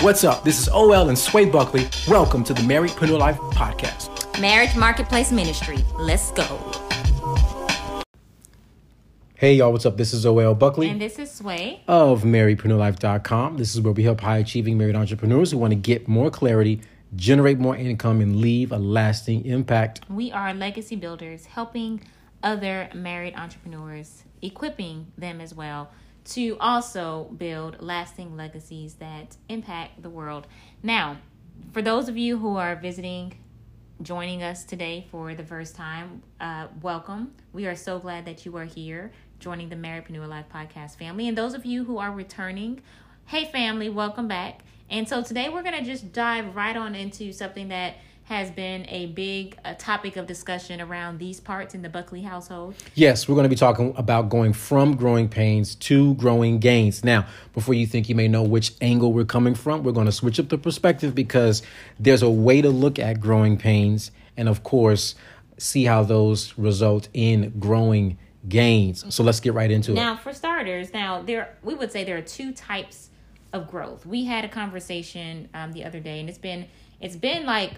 What's up? This is OL and Sway Buckley. Welcome to the Marriedpreneur Life Podcast. Marriage Marketplace Ministry. Let's go. Hey y'all, what's up? This is OL Buckley. And this is Sway of MarriedpreneurLife.com. This is where we help high achieving married entrepreneurs who want to get more clarity, generate more income, and leave a lasting impact. We are legacy builders helping other married entrepreneurs, equipping them as well to also build lasting legacies that impact the world. Now, for those of you who are visiting, joining us today for the first time, uh, welcome. We are so glad that you are here joining the Marriedpreneur Life podcast family. And those of you who are returning, hey family, welcome back. And so today we're going to just dive right on into something that has been a big uh, topic of discussion around these parts in the Buckley household. Yes, we're going to be talking about going from growing pains to growing gains. Now, before you think you may know which angle we're coming from, we're going to switch up the perspective because there's a way to look at growing pains and, of course, see how those result in growing gains. So let's get right into now, it. Now, for starters, now there we would say there are two types of growth. We had a conversation um, the other day, and it's been it's been like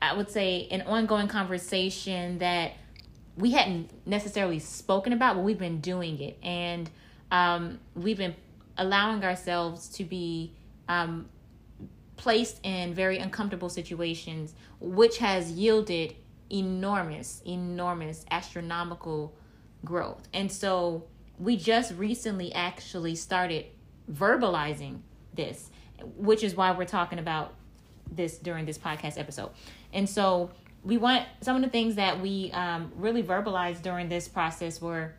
I would say an ongoing conversation that we hadn't necessarily spoken about, but we've been doing it, and um, we've been allowing ourselves to be um, placed in very uncomfortable situations, which has yielded enormous, enormous, astronomical growth. And so we just recently actually started verbalizing this, which is why we're talking about this during this podcast episode. And so we want some of the things that we um, really verbalized during this process were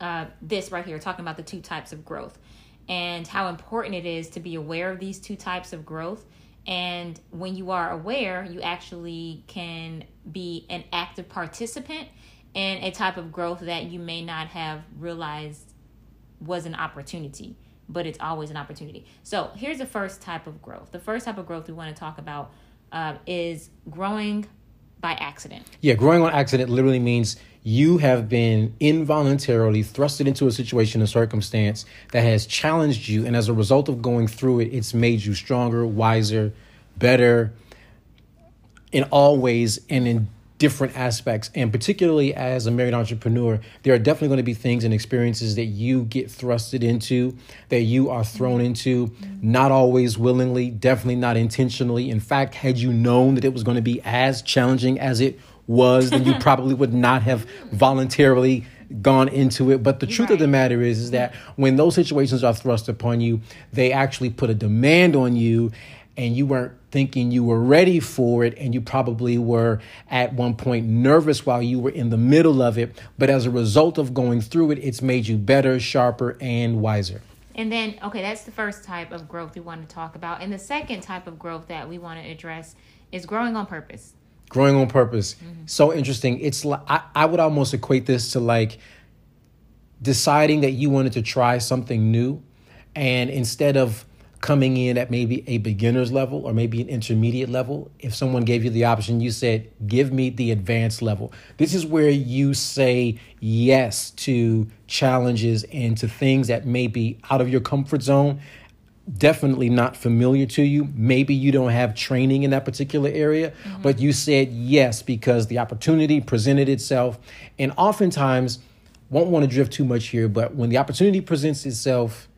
uh, this right here, talking about the two types of growth and how important it is to be aware of these two types of growth. And when you are aware, you actually can be an active participant in a type of growth that you may not have realized was an opportunity but it's always an opportunity. So here's the first type of growth. The first type of growth we want to talk about uh, is growing by accident. Yeah, growing on accident literally means you have been involuntarily thrusted into a situation, a circumstance that has challenged you, and as a result of going through it, it's made you stronger, wiser, better in all ways and in different aspects. And particularly as a married entrepreneur, there are definitely going to be things and experiences that you get thrusted into, that you are thrown into, not always willingly, definitely not intentionally. In fact, had you known that it was going to be as challenging as it was, then you probably would not have voluntarily gone into it. But the truth right. of the matter is, is that when those situations are thrust upon you, they actually put a demand on you and you weren't thinking you were ready for it and you probably were at one point nervous while you were in the middle of it but as a result of going through it it's made you better sharper and wiser. And then okay that's the first type of growth we want to talk about. And the second type of growth that we want to address is growing on purpose. Growing on purpose. Mm-hmm. so interesting. It's like I, I would almost equate this to like deciding that you wanted to try something new and instead of coming in at maybe a beginner's level or maybe an intermediate level, if someone gave you the option, you said, Give me the advanced level. This is where you say yes to challenges and to things that may be out of your comfort zone, definitely not familiar to you. Maybe you don't have training in that particular area, mm-hmm. but you said yes because the opportunity presented itself. And oftentimes, won't want to drift too much here, but when the opportunity presents itself,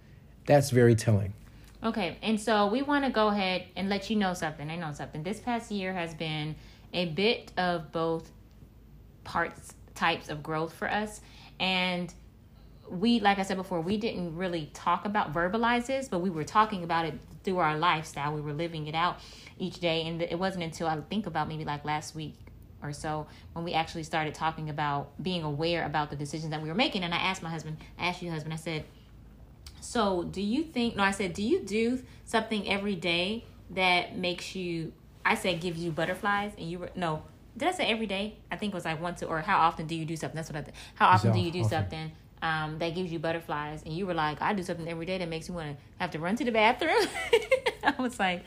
that's very telling. Okay, and so we want to go ahead and let you know something. I know something. This past year has been a bit of both parts types of growth for us, and we, like I said before, we didn't really talk about verbalize this, but we were talking about it through our lifestyle. We were living it out each day, and it wasn't until I think about maybe like last week or so when we actually started talking about being aware about the decisions that we were making. And I asked my husband, I asked you, husband, I said so, do you think? No, I said, do you do something every day that makes you I said gives you butterflies, and you were no. Did I say every day? I think it was like once or how often do you do something? That's what I. Th- how often do you do often. something um, that gives you butterflies? And you were like, I do something every day that makes me want to have to run to the bathroom. I was like,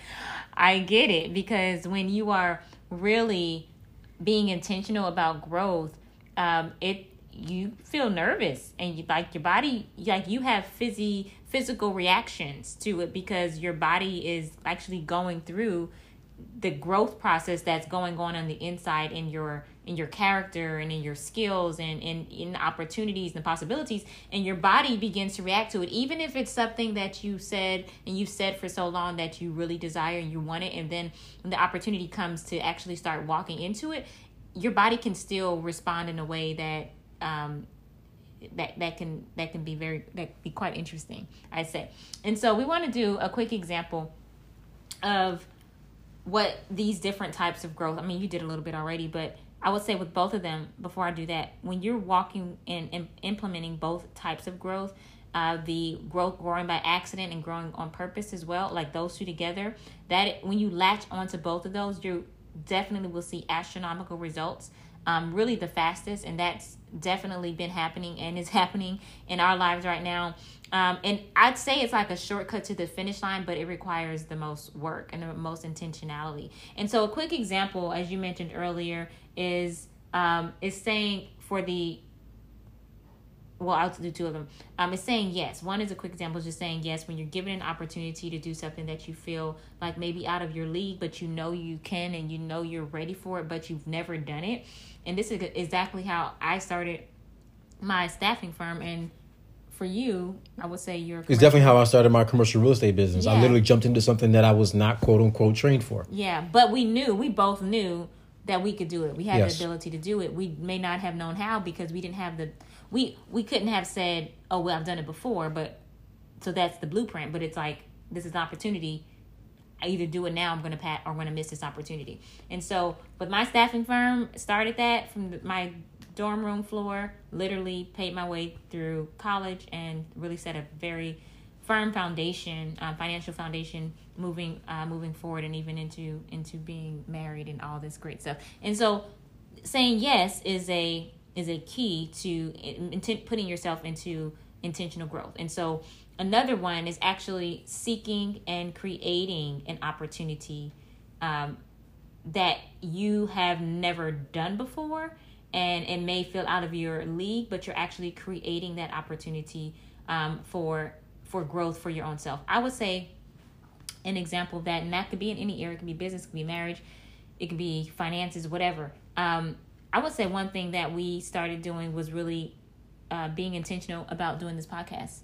I get it because when you are really being intentional about growth, um, it you feel nervous and you like your body like you have physy physical reactions to it because your body is actually going through the growth process that's going on on the inside in your in your character and in your skills and in in opportunities and possibilities and your body begins to react to it even if it's something that you said and you've said for so long that you really desire and you want it and then when the opportunity comes to actually start walking into it your body can still respond in a way that um, that that can that can be very that be quite interesting i say. And so we want to do a quick example of what these different types of growth i mean you did a little bit already but i would say with both of them before i do that when you're walking and, and implementing both types of growth uh, the growth growing by accident and growing on purpose as well like those two together that when you latch onto both of those you definitely will see astronomical results um, really the fastest and that's definitely been happening and is happening in our lives right now. Um, and i'd say it's like a shortcut to the finish line but it requires the most work and the most intentionality. And so a quick example as you mentioned earlier is um, is saying for the well, I'll do two of them. Um, it's saying yes. One is a quick example, just saying yes when you're given an opportunity to do something that you feel like maybe out of your league, but you know you can and you know you're ready for it, but you've never done it. And this is exactly how I started my staffing firm. And for you, I would say you're. It's definitely how I started my commercial real estate business. I literally jumped into something that I was not quote unquote trained for. Yeah, but we knew, we both knew that we could do it. We had Yes. the ability to do it. We may not have known how because we didn't have the we we couldn't have said, "Oh, well, I've done it before," but so that's the blueprint, but it's like this is an opportunity. I either do it now, I'm going to pat or I'm going to miss this opportunity. And so, with my staffing firm, started that from my dorm room floor, literally paid my way through college and really set a very firm foundation, uh, financial foundation, moving uh, moving forward and even into into being married and all this great stuff. And so, saying yes is a is a key to intent, putting yourself into intentional growth. And so, another one is actually seeking and creating an opportunity um, that you have never done before and it may feel out of your league but you're actually creating that opportunity um, for for growth for your own self. I would say an example of that and that could be in any area it could be business it could be marriage it could be finances whatever. Um, i would say one thing that we started doing was really uh, being intentional about doing this podcast.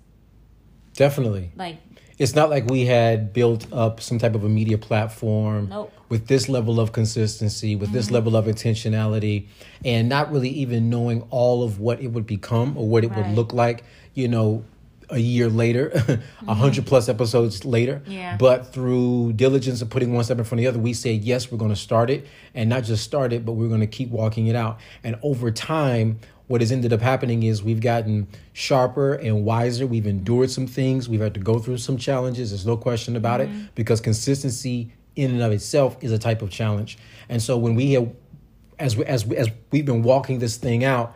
Definitely. like It's not like we had built up some type of a media platform Nope. with this level of consistency, with this level of intentionality, and not really even knowing all of what it would become or what it would look like, you know, a year later, a mm-hmm. hundred plus episodes later. Yeah. But through diligence of putting one step in front of the other, we said, yes, we're going to start it. And not just start it, but we're going to keep walking it out. And over time, what has ended up happening is we've gotten sharper and wiser. We've mm-hmm. endured some things. We've had to go through some challenges. There's no question about it mm-hmm. because consistency in and of itself is a type of challenge. And so when we have, as we, as we, as we've been walking this thing out,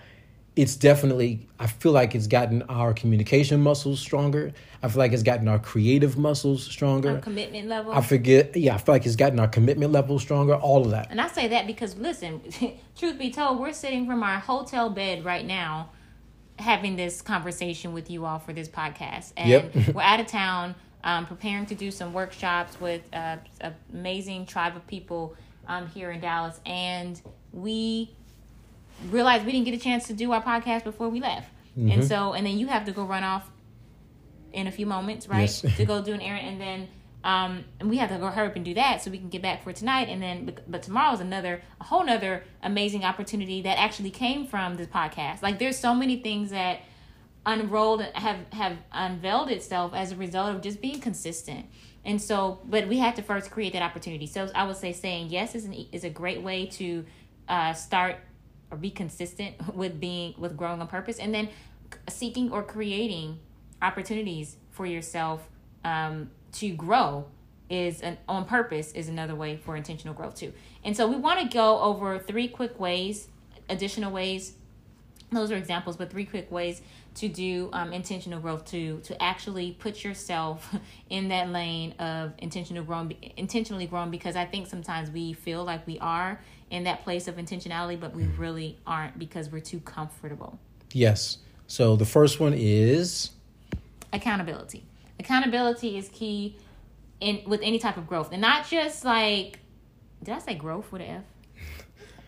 it's definitely I feel like it's gotten our communication muscles stronger. I feel like it's gotten our creative muscles stronger. our commitment level I forget. Yeah, I feel like it's gotten our commitment level stronger. All of that. And I say that because listen, truth be told, we're sitting from our hotel bed right now having this conversation with you all for this podcast. And Yep. we're out of town, um, preparing to do some workshops with uh, an amazing tribe of people um, here in Dallas. And we realized we didn't get a chance to do our podcast before we left. And so, and then you have to go run off in a few moments, right? Yes. to go do an errand, and then um, and we have to go hurry up and do that so we can get back for tonight. And then, but- but tomorrow's another, a whole nother amazing opportunity that actually came from this podcast. Like there's so many things that unrolled have have unveiled itself as a result of just being consistent. And so, but we had to first create that opportunity. So I would say saying yes is an is a great way to uh, start or be consistent with being with growing on purpose, and then seeking or creating opportunities for yourself um, to grow is an on purpose is another way for intentional growth too. And so we want to go over three quick ways, additional ways. Those are examples, but three quick ways to do um, intentional growth to to actually put yourself in that lane of intentional growing, intentionally growing. Because I think sometimes we feel like we are in that place of intentionality, but we really aren't because we're too comfortable. Yes. So the first one is accountability. Accountability is key in with any type of growth, and not just like did I say growth with an F?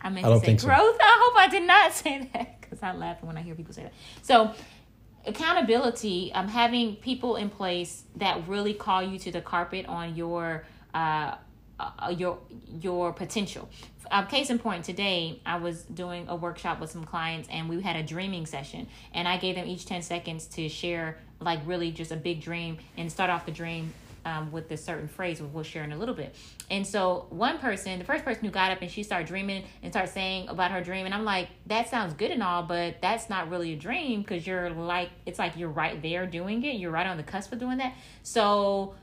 I meant I don't to say think so. growth. I hope I did not say that because I laugh when I hear people say that. So accountability, um, having people in place that really call you to the carpet on your uh, uh, your your potential. Uh, case in point, today I was doing a workshop with some clients, and we had a dreaming session, and I gave them each ten seconds to share like really just a big dream and start off the dream um, with this certain phrase, we'll share in a little bit. And so, one person, the first person who got up and she started dreaming and started saying about her dream, and I'm like, that sounds good and all, but that's not really a dream because you're like, it's like you're right there doing it. You're right on the cusp of doing that. So,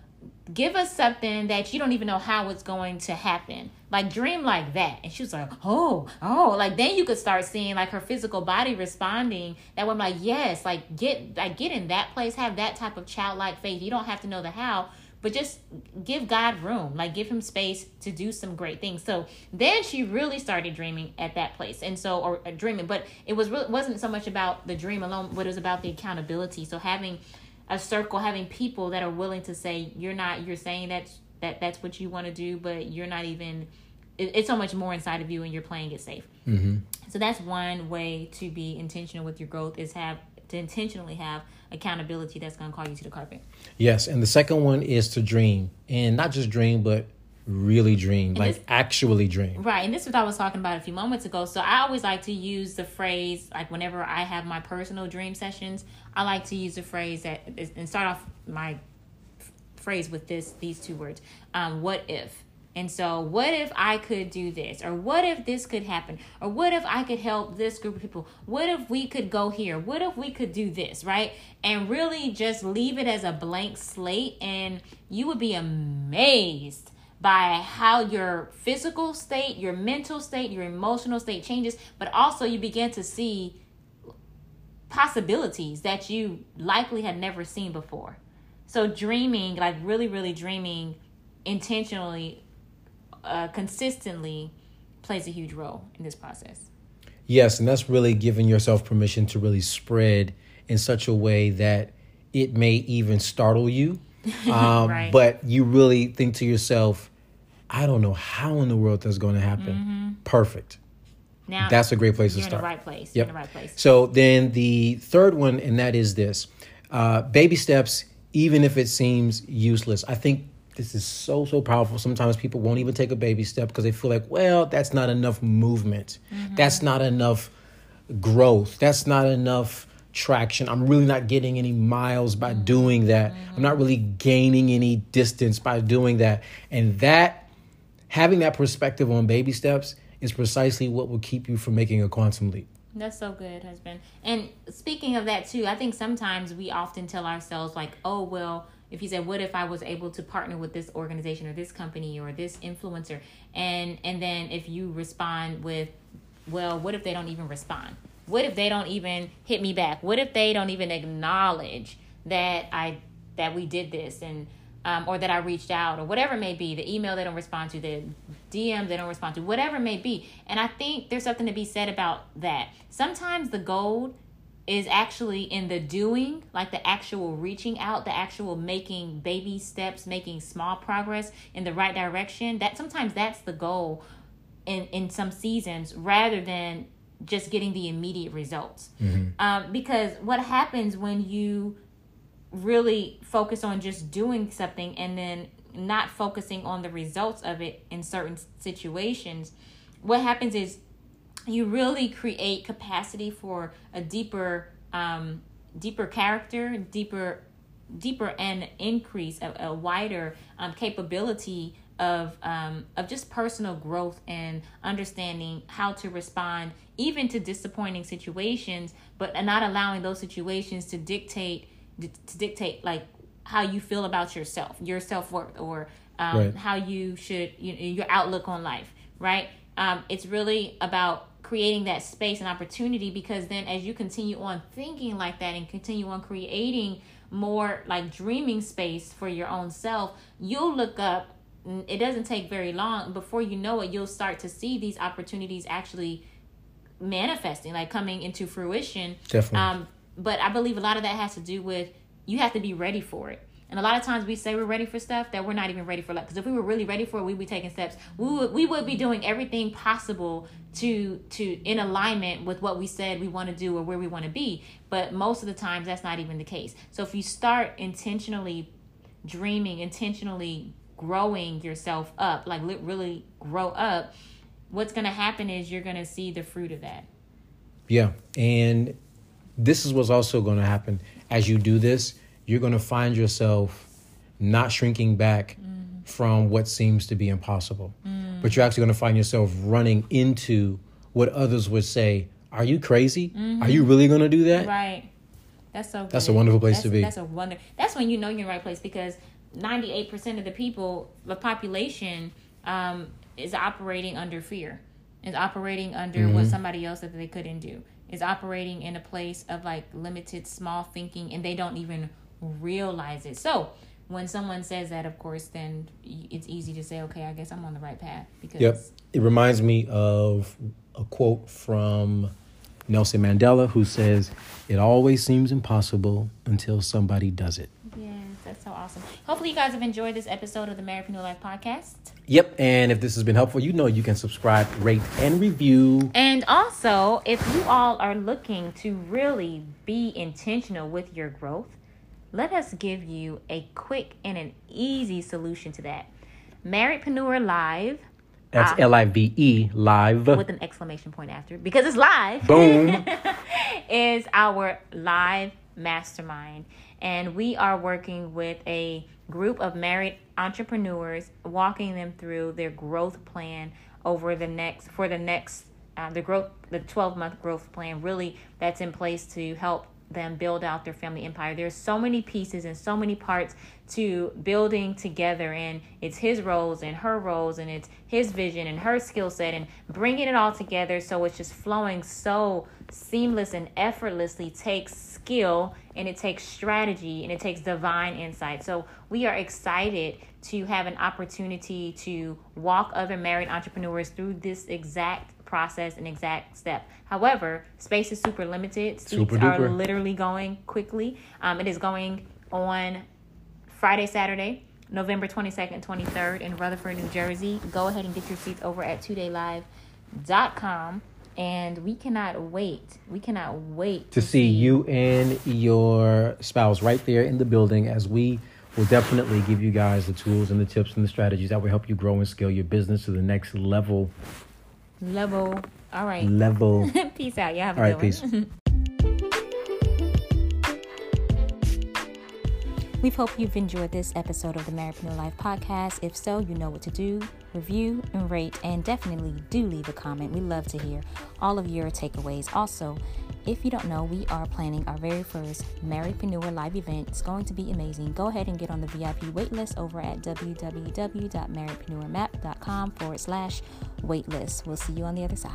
give us something that you don't even know how it's going to happen. Like dream like that. And she was like, oh, oh, like then you could start seeing like her physical body responding. That way I'm like, yes, like get like get in that place, have that type of childlike faith. You don't have to know the how, but just give God room, like give him space to do some great things. So then she really started dreaming at that place. And so or, or dreaming, but it was really wasn't so much about the dream alone, but it was about the accountability. So having a circle having people that are willing to say you're not you're saying that that that's what you want to do but you're not even it, it's so much more inside of you and you're playing it safe mm-hmm. so that's one way to be intentional with your growth is have to intentionally have accountability that's going to call you to the carpet yes, and the second one is to dream, and not just dream, but really dream, like this- actually dream. Right, and this is what I was talking about a few moments ago. So I always like to use the phrase, like whenever I have my personal dream sessions, I like to use the phrase that and start off my f- phrase with this these two words. Um, what if? And so, what if I could do this? Or what if this could happen? Or what if I could help this group of people? What if we could go here? What if we could do this, right? And really just leave it as a blank slate, and you would be amazed by how your physical state, your mental state, your emotional state changes, but also you begin to see possibilities that you likely had never seen before. So dreaming, like really, really dreaming intentionally, uh, consistently plays a huge role in this process. Yes, and that's really giving yourself permission to really spread in such a way that it may even startle you. Um, Right. But you really think to yourself, I don't know how in the world that's going to happen. Mm-hmm. Perfect. Now That's a great place to start. in the right place. Yep. In the right place. So then the third one, and that is this uh, baby steps, even if it seems useless. I think this is so, so powerful. Sometimes people won't even take a baby step because they feel like, well, that's not enough movement. Mm-hmm. That's not enough growth. That's not enough traction. I'm really not getting any miles by mm-hmm. doing that. I'm not really gaining any distance by doing that. And that, having that perspective on baby steps is precisely what will keep you from making a quantum leap. That's so good, husband. And speaking of that too, I think sometimes we often tell ourselves like, "Oh, well, if you said, what if I was able to partner with this organization or this company or this influencer?" And and then if you respond with, "Well, what if they don't even respond? What if they don't even hit me back? What if they don't even acknowledge that I that we did this and um, or that I reached out or whatever it may be, the email they don't respond to, the DM they don't respond to, whatever it may be. And I think there's something to be said about that. Sometimes the gold is actually in the doing, like the actual reaching out, the actual making baby steps, making small progress in the right direction. That sometimes that's the goal in in some seasons rather than just getting the immediate results. Um, because what happens when you really focus on just doing something and then not focusing on the results of it in certain situations, what happens is you really create capacity for a deeper, um, deeper character, deeper, deeper and increase a, a wider um, capability of um, of just personal growth and understanding how to respond even to disappointing situations, but not allowing those situations to dictate to dictate like how you feel about yourself, your self worth, or um, Right. how you should you know, your outlook on life, right? Um, it's really about creating that space and opportunity because then as you continue on thinking like that and continue on creating more like dreaming space for your own self, you'll look up. It doesn't take very long before you know it. You'll start to see these opportunities actually manifesting, like coming into fruition. Definitely. Um, but I believe a lot of that has to do with you have to be ready for it. And a lot of times we say we're ready for stuff that we're not even ready for. Like, because if we were really ready for it, we'd be taking steps. We would we would be doing everything possible to to in alignment with what we said we want to do or where we want to be. But most of the times that's not even the case. So if you start intentionally dreaming, intentionally growing yourself up, like really grow up, what's going to happen is you're going to see the fruit of that. Yeah. And this is what's also going to happen as you do this. You're going to find yourself not shrinking back from what seems to be impossible, but you're actually going to find yourself running into what others would say, Are you crazy? Are you really going to do that? Right. That's so. That's a wonderful place That's- to be. That's a wonder. That's when you know you're in the right place because 98 percent of the people, the population, um, is operating under fear. Is operating under Mm-hmm. what somebody else said that they couldn't do. Is operating in a place of like limited, small thinking, and they don't even realize it. So when someone says that, of course, then it's easy to say, okay, I guess I'm on the right path because Yep. It reminds me of a quote from Nelson Mandela who says, It always seems impossible until somebody does it. yes, that's so awesome. Hopefully, you guys have enjoyed this episode of the Marriedpreneur Life podcast. Yep. And if this has been helpful, you know you can subscribe, rate, and review. And also, if you all are looking to really be intentional with your growth, let us give you a quick and an easy solution to that. Marriedpreneur Live That's Ah. L I V E live. with an exclamation point after because it's live. Boom. is our live mastermind. And we are working with a group of married entrepreneurs, walking them through their growth plan over the next, for the next, uh, the growth, the 12 month growth plan, really, that's in place to help them build out their family empire. There's so many pieces and so many parts to building together, and it's his roles and her roles, and it's his vision and her skill set, and bringing it all together so it's just flowing so seamless and effortlessly takes skill and it takes strategy and it takes divine insight. So we are excited to have an opportunity to walk other married entrepreneurs through this exact process and exact step. However, space is super limited. Seats Super are duper. literally going quickly. Um, it is going on Friday, Saturday, November 22nd, 23rd in Rutherford, New Jersey. Go ahead and get your seats over at todaylive.com. And we cannot wait. We cannot wait to see you and your spouse right there in the building as we will definitely give you guys the tools and the tips and the strategies that will help you grow and scale your business to the next level. Level. All right. Level. peace out. Y'all have a All right, good one. peace. We hope you've enjoyed this episode of the Marriedpreneur Life podcast. If so, you know what to do. Review and rate, and definitely do leave a comment. We love to hear all of your takeaways. Also, if you don't know, we are planning our very first Marriedpreneur Live event. It's going to be amazing. Go ahead and get on the VIP waitlist over at www.marriedpreneurmap.com forward slash waitlist. We'll see you on the other side.